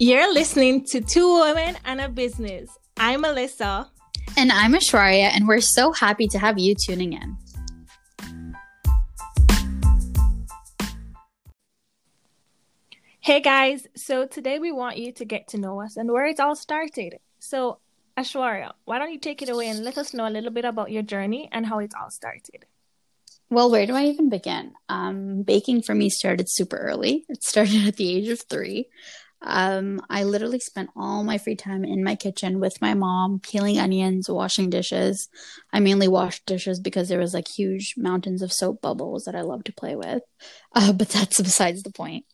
You're listening to Two Women and a Business. I'm Alyssa. And I'm Ashwarya, and we're so happy to have you tuning in. Hey guys, so today we want you to get to know us and where it all started. So, Ashwarya, why don't you take it away and let us know a little bit about your journey and how it all started? Well, where do I even begin? Um, baking for me started super early. It started at the age of three. Um, I literally spent all my free time in my kitchen with my mom, peeling onions, washing dishes. I mainly washed dishes because there was like huge mountains of soap bubbles that I love to play with. Uh, but that's besides the point.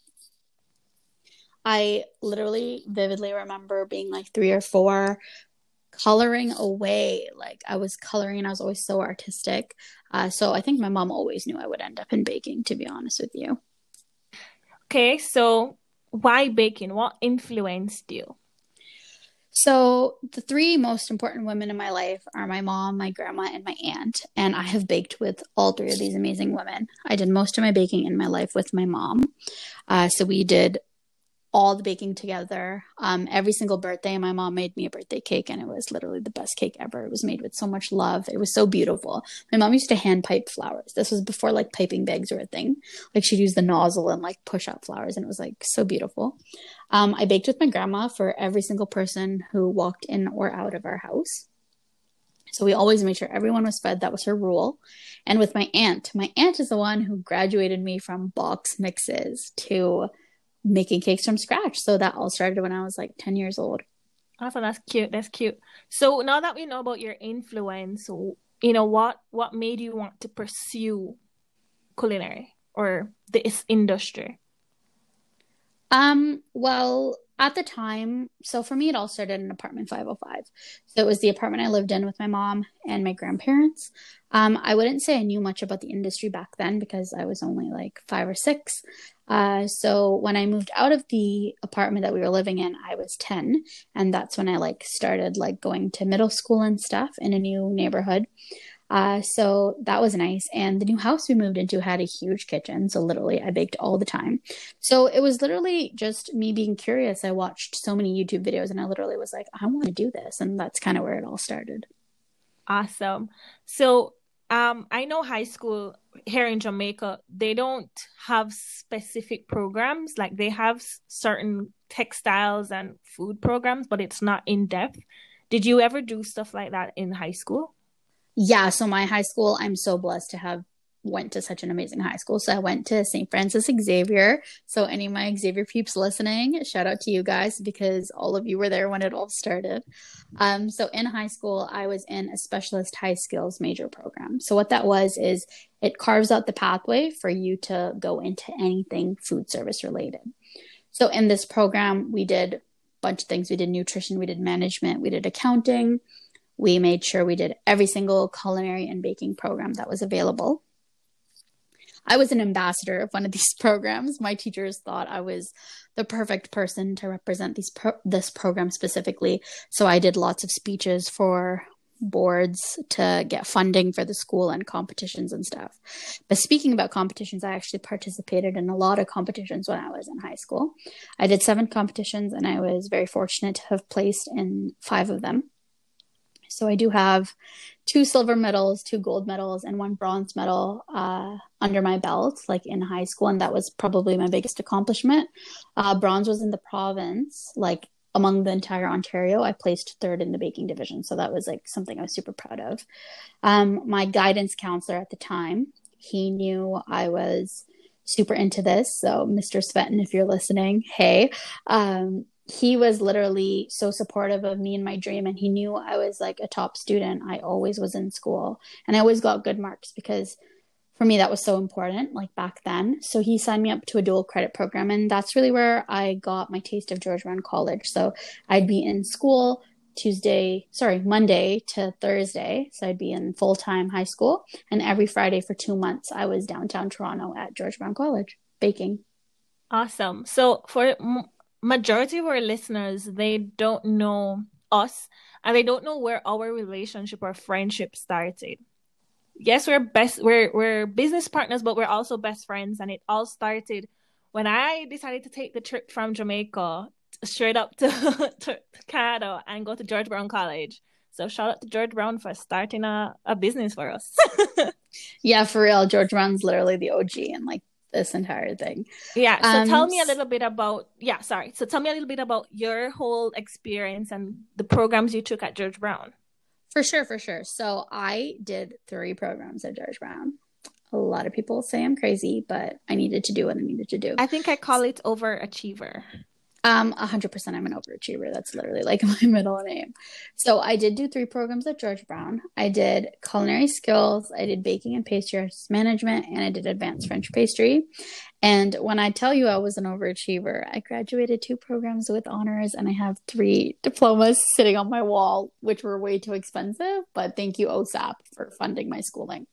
I literally vividly remember being like three or four, coloring away. Like I was coloring and I was always so artistic. Uh, so I think my mom always knew I would end up in baking, to be honest with you. Okay, so why baking? What influenced you? So, the three most important women in my life are my mom, my grandma, and my aunt. And I have baked with all three of these amazing women. I did most of my baking in my life with my mom. Uh, so, we did all the baking together. Um, every single birthday, my mom made me a birthday cake, and it was literally the best cake ever. It was made with so much love. It was so beautiful. My mom used to hand pipe flowers. This was before like piping bags were a thing. Like she'd use the nozzle and like push out flowers, and it was like so beautiful. Um, I baked with my grandma for every single person who walked in or out of our house. So we always made sure everyone was fed. That was her rule. And with my aunt, my aunt is the one who graduated me from box mixes to making cakes from scratch. So that all started when I was like 10 years old. Awesome. That's cute. That's cute. So now that we know about your influence, you know, what, what made you want to pursue culinary or this industry? Um, well, at the time, so for me, it all started in apartment 505. So it was the apartment I lived in with my mom and my grandparents. Um, I wouldn't say I knew much about the industry back then because I was only like five or six. Uh, so when I moved out of the apartment that we were living in, I was 10. And that's when I like started like going to middle school and stuff in a new neighborhood. Uh, so that was nice. And the new house we moved into had a huge kitchen. So literally, I baked all the time. So it was literally just me being curious. I watched so many YouTube videos and I literally was like, I want to do this. And that's kind of where it all started. Awesome. So um, I know high school here in Jamaica, they don't have specific programs. Like they have certain textiles and food programs, but it's not in depth. Did you ever do stuff like that in high school? Yeah so my high school i'm so blessed to have went to such an amazing high school. So i went to st francis xavier. So any of my xavier peeps listening shout out to you guys because all of you were there when it all started. Um, so in high school i was in a specialist high skills major program. So what that was is it carves out the pathway for you to go into anything food service related. So in this program we did a bunch of things. We did nutrition we did management we did accounting we made sure we did every single culinary and baking program that was available. I was an ambassador of one of these programs. My teachers thought I was the perfect person to represent these pro- this program specifically. So I did lots of speeches for boards to get funding for the school and competitions and stuff. But speaking about competitions, I actually participated in a lot of competitions when I was in high school. I did seven competitions and I was very fortunate to have placed in five of them. So I do have two silver medals, two gold medals, and one bronze medal uh, under my belt, like in high school, and that was probably my biggest accomplishment. Uh, bronze was in the province, like among the entire Ontario. I placed third in the baking division, so that was like something I was super proud of. Um, my guidance counselor at the time, he knew I was super into this. So, Mr. Svetin, if you're listening, hey, um, he was literally so supportive of me and my dream and he knew i was like a top student. I always was in school and i always got good marks because for me that was so important like back then. So he signed me up to a dual credit program and that's really where i got my taste of george brown college. So i'd be in school tuesday sorry monday to thursday. So i'd be in full-time high school and every friday for two months i was downtown toronto at george brown college baking. Awesome. So for majority of our listeners they don't know us and they don't know where our relationship or friendship started yes we're best we're we're business partners but we're also best friends and it all started when i decided to take the trip from jamaica straight up to, to Canada and go to George Brown College. So shout out to George Brown for starting a, a business for us. yeah, for real. George Brown's literally the OG and like this entire thing. Yeah. So um, tell me a little bit about yeah, sorry. So tell me a little bit about your whole experience and the programs you took at George Brown. For sure, for sure. So I did three programs at George Brown. A lot of people say I'm crazy, but I needed to do what I needed to do. I think I call it overachiever. Um, hundred percent. I'm an overachiever. That's literally like my middle name. So I did do three programs at George Brown. I did culinary skills, I did baking and pastry management, and I did advanced French pastry. And when I tell you I was an overachiever, I graduated two programs with honors, and I have three diplomas sitting on my wall, which were way too expensive. But thank you, OSAP, for funding my schooling.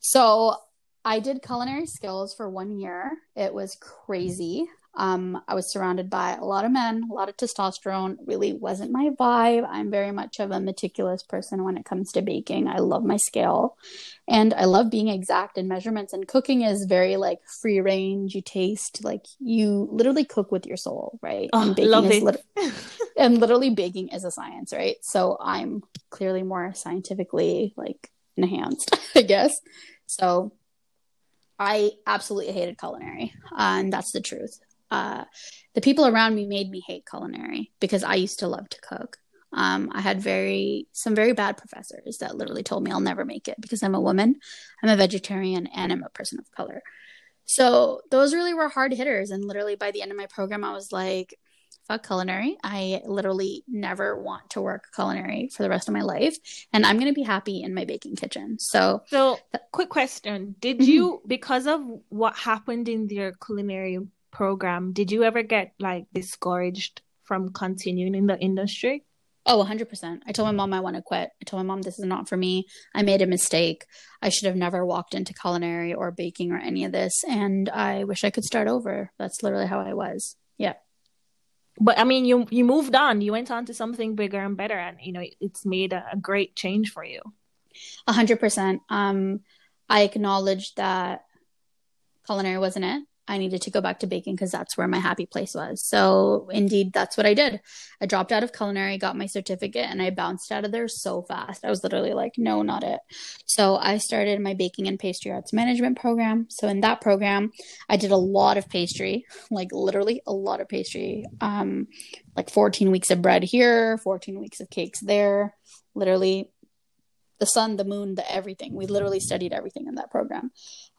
So I did culinary skills for one year. It was crazy. Um, I was surrounded by a lot of men, a lot of testosterone. Really wasn't my vibe. I'm very much of a meticulous person when it comes to baking. I love my scale and I love being exact in measurements. And cooking is very like free range. You taste like you literally cook with your soul, right? Oh, and baking love is it. lit- and literally baking is a science, right? So I'm clearly more scientifically like enhanced, I guess. So I absolutely hated culinary, uh, and that's the truth uh, the people around me made me hate culinary because I used to love to cook. Um, I had very some very bad professors that literally told me I'll never make it because I'm a woman, I'm a vegetarian, and I'm a person of color. So those really were hard hitters. And literally by the end of my program, I was like, fuck culinary. I literally never want to work culinary for the rest of my life. And I'm going to be happy in my baking kitchen. So, so quick question Did mm-hmm. you, because of what happened in your culinary program, did you ever get like discouraged from continuing in the industry? Oh, 100%. I told my mom I want to quit. I told my mom this is not for me. I made a mistake. I should have never walked into culinary or baking or any of this. And I wish I could start over. That's literally how I was. Yeah. But I mean, you you moved on. You went on to something bigger and better, and you know it's made a, a great change for you. A hundred percent. Um, I acknowledge that culinary wasn't it. I needed to go back to baking because that's where my happy place was. So, indeed, that's what I did. I dropped out of culinary, got my certificate, and I bounced out of there so fast. I was literally like, no, not it. So, I started my baking and pastry arts management program. So, in that program, I did a lot of pastry, like literally a lot of pastry, um, like 14 weeks of bread here, 14 weeks of cakes there, literally the sun, the moon, the everything. We literally studied everything in that program.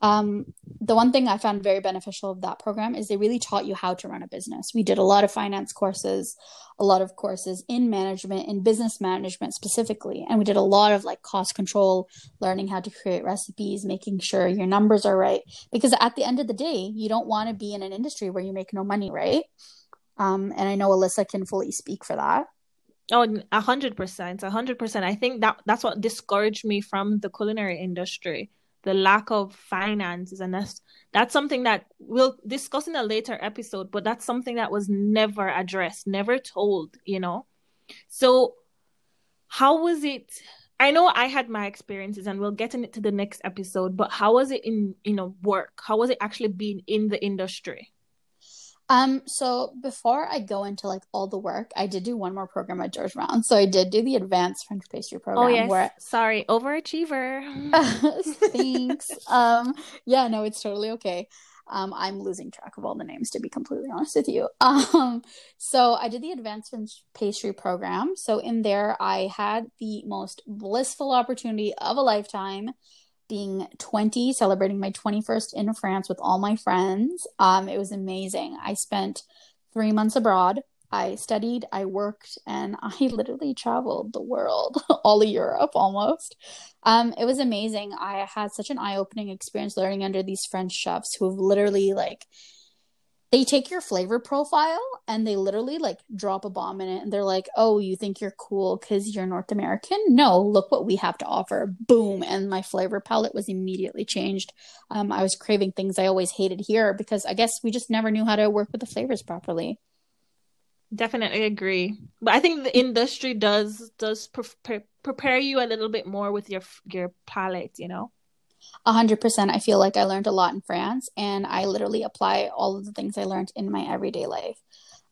Um, the one thing I found very beneficial of that program is they really taught you how to run a business. We did a lot of finance courses, a lot of courses in management, in business management specifically. And we did a lot of like cost control, learning how to create recipes, making sure your numbers are right. Because at the end of the day, you don't want to be in an industry where you make no money, right? Um, and I know Alyssa can fully speak for that. Oh, a hundred percent, a hundred percent. I think that that's what discouraged me from the culinary industry, the lack of finances, and that's that's something that we'll discuss in a later episode. But that's something that was never addressed, never told. You know, so how was it? I know I had my experiences, and we'll get into the next episode. But how was it in you know work? How was it actually being in the industry? Um, so before I go into like all the work, I did do one more program at George Brown. So I did do the advanced French pastry program. Oh yes, where... sorry, overachiever. Thanks. um, yeah, no, it's totally okay. Um, I'm losing track of all the names to be completely honest with you. Um, so I did the advanced French pastry program. So in there, I had the most blissful opportunity of a lifetime being 20, celebrating my 21st in France with all my friends. Um, it was amazing. I spent three months abroad. I studied, I worked, and I literally traveled the world, all of Europe almost. Um, it was amazing. I had such an eye opening experience learning under these French chefs who have literally like they take your flavor profile and they literally like drop a bomb in it and they're like oh you think you're cool because you're north american? No look what we have to offer. Boom and my flavor palette was immediately changed. Um, i was craving things i always hated here because i guess we just never knew how to work with the flavors properly. Definitely agree. But i think the industry does does pre- prepare you a little bit more with your your palette you know a hundred percent. I feel like I learned a lot in France, and I literally apply all of the things I learned in my everyday life.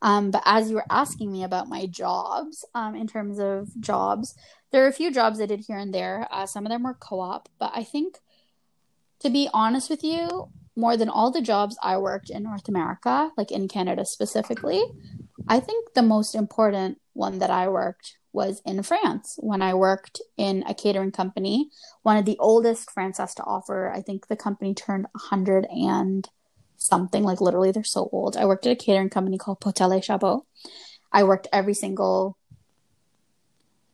Um, but as you were asking me about my jobs, um, in terms of jobs, there are a few jobs I did here and there. Uh, some of them were co op, but I think, to be honest with you, more than all the jobs I worked in North America, like in Canada specifically, I think the most important one that I worked was in France when I worked in a catering company, one of the oldest France has to offer. I think the company turned 100 and something, like literally, they're so old. I worked at a catering company called Potel Chabot. I worked every single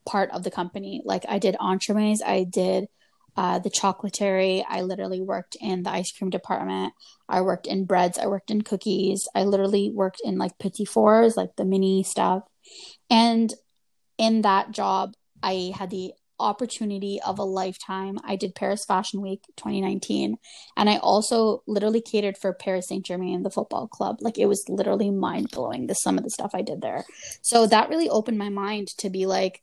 part of the company. Like I did entremets, I did uh, the chocolatier. I literally worked in the ice cream department. I worked in breads. I worked in cookies. I literally worked in like petit fours, like the mini stuff. And in that job, I had the opportunity of a lifetime. I did Paris Fashion Week 2019, and I also literally catered for Paris Saint Germain, and the football club. Like it was literally mind blowing the some of the stuff I did there. So that really opened my mind to be like,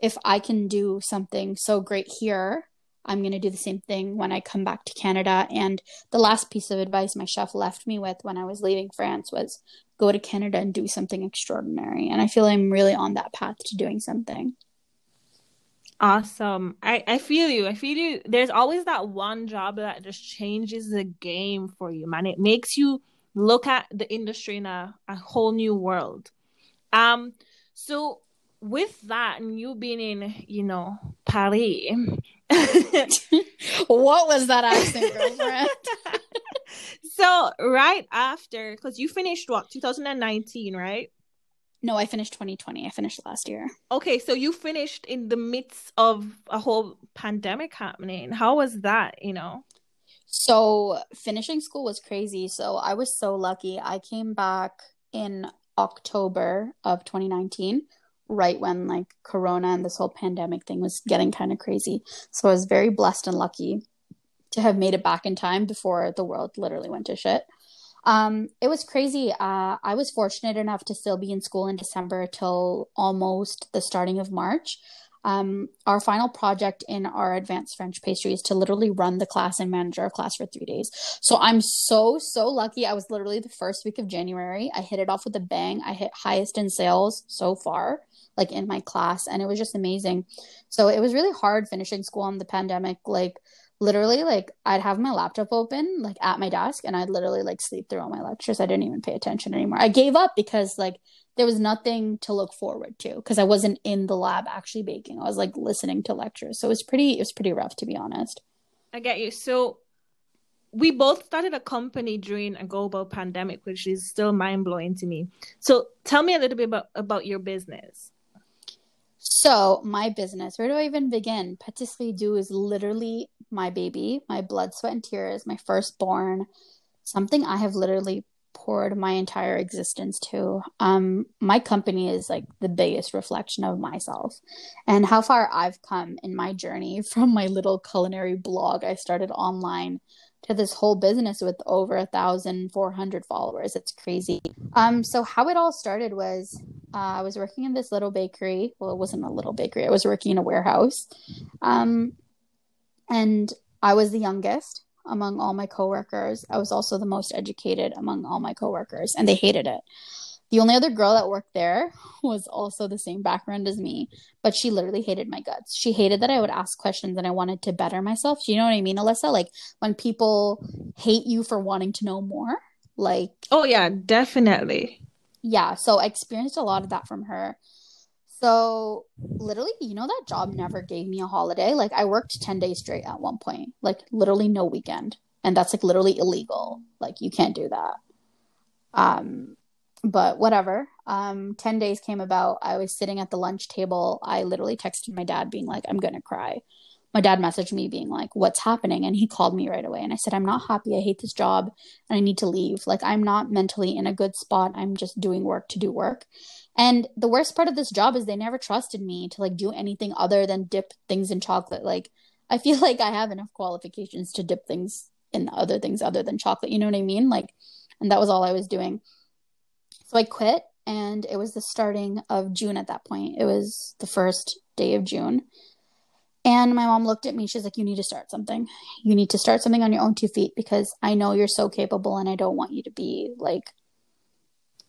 if I can do something so great here, I'm going to do the same thing when I come back to Canada. And the last piece of advice my chef left me with when I was leaving France was go to Canada and do something extraordinary. And I feel I'm really on that path to doing something. Awesome. I, I feel you. I feel you. There's always that one job that just changes the game for you, man. It makes you look at the industry in a, a whole new world. Um, so with that and you being in, you know, Paris. what was that accent, girlfriend? so right after, because you finished what, 2019, right? No, I finished 2020. I finished last year. Okay, so you finished in the midst of a whole pandemic happening. How was that, you know? So, finishing school was crazy. So, I was so lucky. I came back in October of 2019, right when like Corona and this whole pandemic thing was getting kind of crazy. So, I was very blessed and lucky to have made it back in time before the world literally went to shit. Um, it was crazy. Uh, I was fortunate enough to still be in school in December till almost the starting of March. Um, our final project in our advanced French pastry is to literally run the class and manage our class for three days. So I'm so, so lucky. I was literally the first week of January. I hit it off with a bang. I hit highest in sales so far, like in my class, and it was just amazing. So it was really hard finishing school in the pandemic. Like, literally like I'd have my laptop open like at my desk and I'd literally like sleep through all my lectures. I didn't even pay attention anymore. I gave up because like there was nothing to look forward to because I wasn't in the lab actually baking. I was like listening to lectures. So it was pretty it was pretty rough to be honest. I get you. So we both started a company during a global pandemic, which is still mind blowing to me. So tell me a little bit about, about your business. So, my business, where do I even begin? Patisserie Doux is literally my baby, my blood, sweat, and tears, my firstborn, something I have literally poured my entire existence to. Um, my company is like the biggest reflection of myself and how far I've come in my journey from my little culinary blog I started online to this whole business with over a thousand four hundred followers. It's crazy. Um, so how it all started was uh, I was working in this little bakery. Well, it wasn't a little bakery. I was working in a warehouse, um, and I was the youngest among all my coworkers. I was also the most educated among all my coworkers, and they hated it. The only other girl that worked there was also the same background as me, but she literally hated my guts. She hated that I would ask questions and I wanted to better myself. Do you know what I mean, Alyssa? Like when people hate you for wanting to know more, like. Oh, yeah, definitely. Yeah. So I experienced a lot of that from her. So literally, you know, that job never gave me a holiday. Like I worked 10 days straight at one point, like literally no weekend. And that's like literally illegal. Like you can't do that. Um, but whatever. Um, 10 days came about. I was sitting at the lunch table. I literally texted my dad, being like, I'm going to cry. My dad messaged me, being like, What's happening? And he called me right away. And I said, I'm not happy. I hate this job and I need to leave. Like, I'm not mentally in a good spot. I'm just doing work to do work. And the worst part of this job is they never trusted me to like do anything other than dip things in chocolate. Like, I feel like I have enough qualifications to dip things in other things other than chocolate. You know what I mean? Like, and that was all I was doing. So I quit, and it was the starting of June at that point. It was the first day of June. And my mom looked at me. She's like, You need to start something. You need to start something on your own two feet because I know you're so capable and I don't want you to be like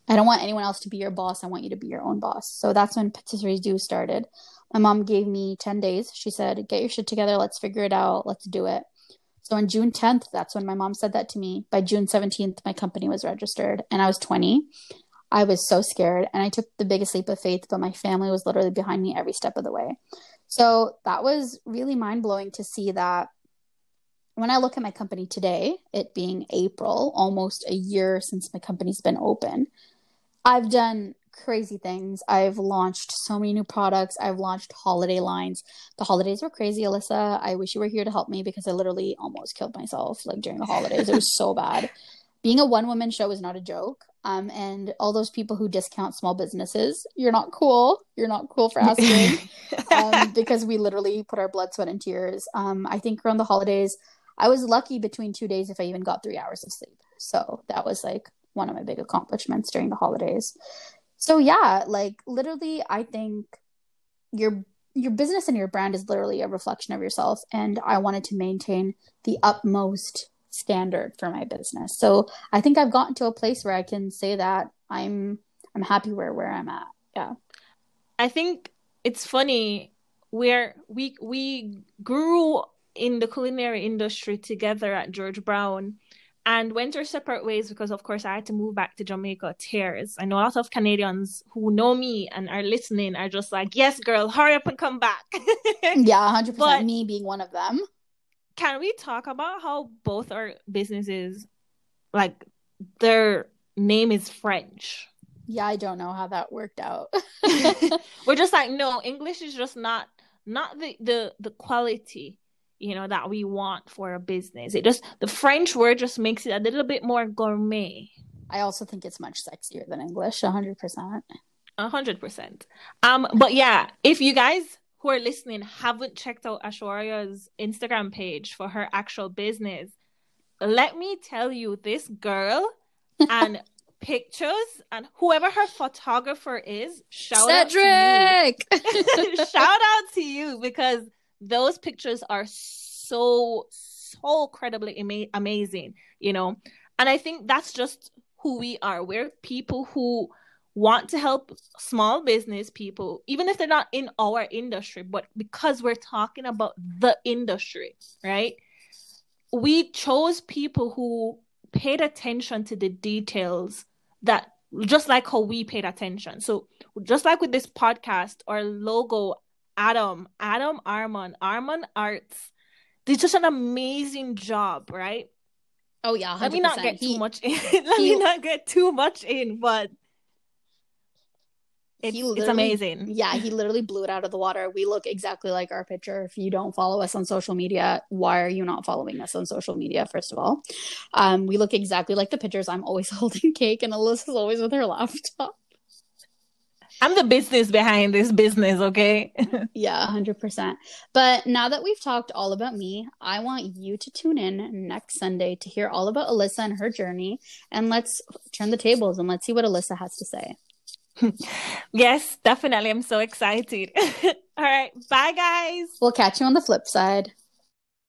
I don't want anyone else to be your boss. I want you to be your own boss. So that's when Patisserie Doux started. My mom gave me 10 days. She said, Get your shit together. Let's figure it out. Let's do it. So on June 10th, that's when my mom said that to me. By June 17th, my company was registered and I was 20. I was so scared and I took the biggest leap of faith, but my family was literally behind me every step of the way. So that was really mind blowing to see that when I look at my company today, it being April, almost a year since my company's been open, I've done crazy things. I've launched so many new products. I've launched holiday lines. The holidays were crazy, Alyssa. I wish you were here to help me because I literally almost killed myself like during the holidays. it was so bad. Being a one woman show is not a joke. Um, and all those people who discount small businesses, you're not cool. You're not cool for asking um, because we literally put our blood, sweat, and tears. Um, I think around the holidays, I was lucky between two days if I even got three hours of sleep. So that was like one of my big accomplishments during the holidays. So yeah, like literally, I think your your business and your brand is literally a reflection of yourself, and I wanted to maintain the utmost standard for my business. So I think I've gotten to a place where I can say that I'm I'm happy where where I'm at. Yeah. I think it's funny where we we grew in the culinary industry together at George Brown and went our separate ways because of course I had to move back to Jamaica tears. I know a lot of Canadians who know me and are listening are just like, Yes, girl, hurry up and come back. yeah, hundred percent me being one of them can we talk about how both our businesses like their name is French? Yeah, I don't know how that worked out. We're just like, no, English is just not not the the the quality, you know, that we want for a business. It just the French word just makes it a little bit more gourmet. I also think it's much sexier than English, hundred percent. A hundred percent. Um, but yeah, if you guys who are listening haven't checked out Ashwarya's Instagram page for her actual business, let me tell you, this girl and pictures and whoever her photographer is, shout Cedric! out to you. shout out to you because those pictures are so so incredibly ama- amazing, you know. And I think that's just who we are. We're people who want to help small business people, even if they're not in our industry, but because we're talking about the industry, right? We chose people who paid attention to the details that just like how we paid attention. So just like with this podcast, our logo, Adam, Adam Armand, Armand Arts, did such an amazing job, right? Oh yeah, 100%. let me not get he, too much in. let he, me not get too much in, but it's, it's amazing. Yeah, he literally blew it out of the water. We look exactly like our picture. If you don't follow us on social media, why are you not following us on social media, first of all? Um, we look exactly like the pictures. I'm always holding cake, and Alyssa's always with her laptop. I'm the business behind this business, okay? yeah, 100%. But now that we've talked all about me, I want you to tune in next Sunday to hear all about Alyssa and her journey. And let's turn the tables and let's see what Alyssa has to say. yes, definitely. I'm so excited. All right. Bye, guys. We'll catch you on the flip side.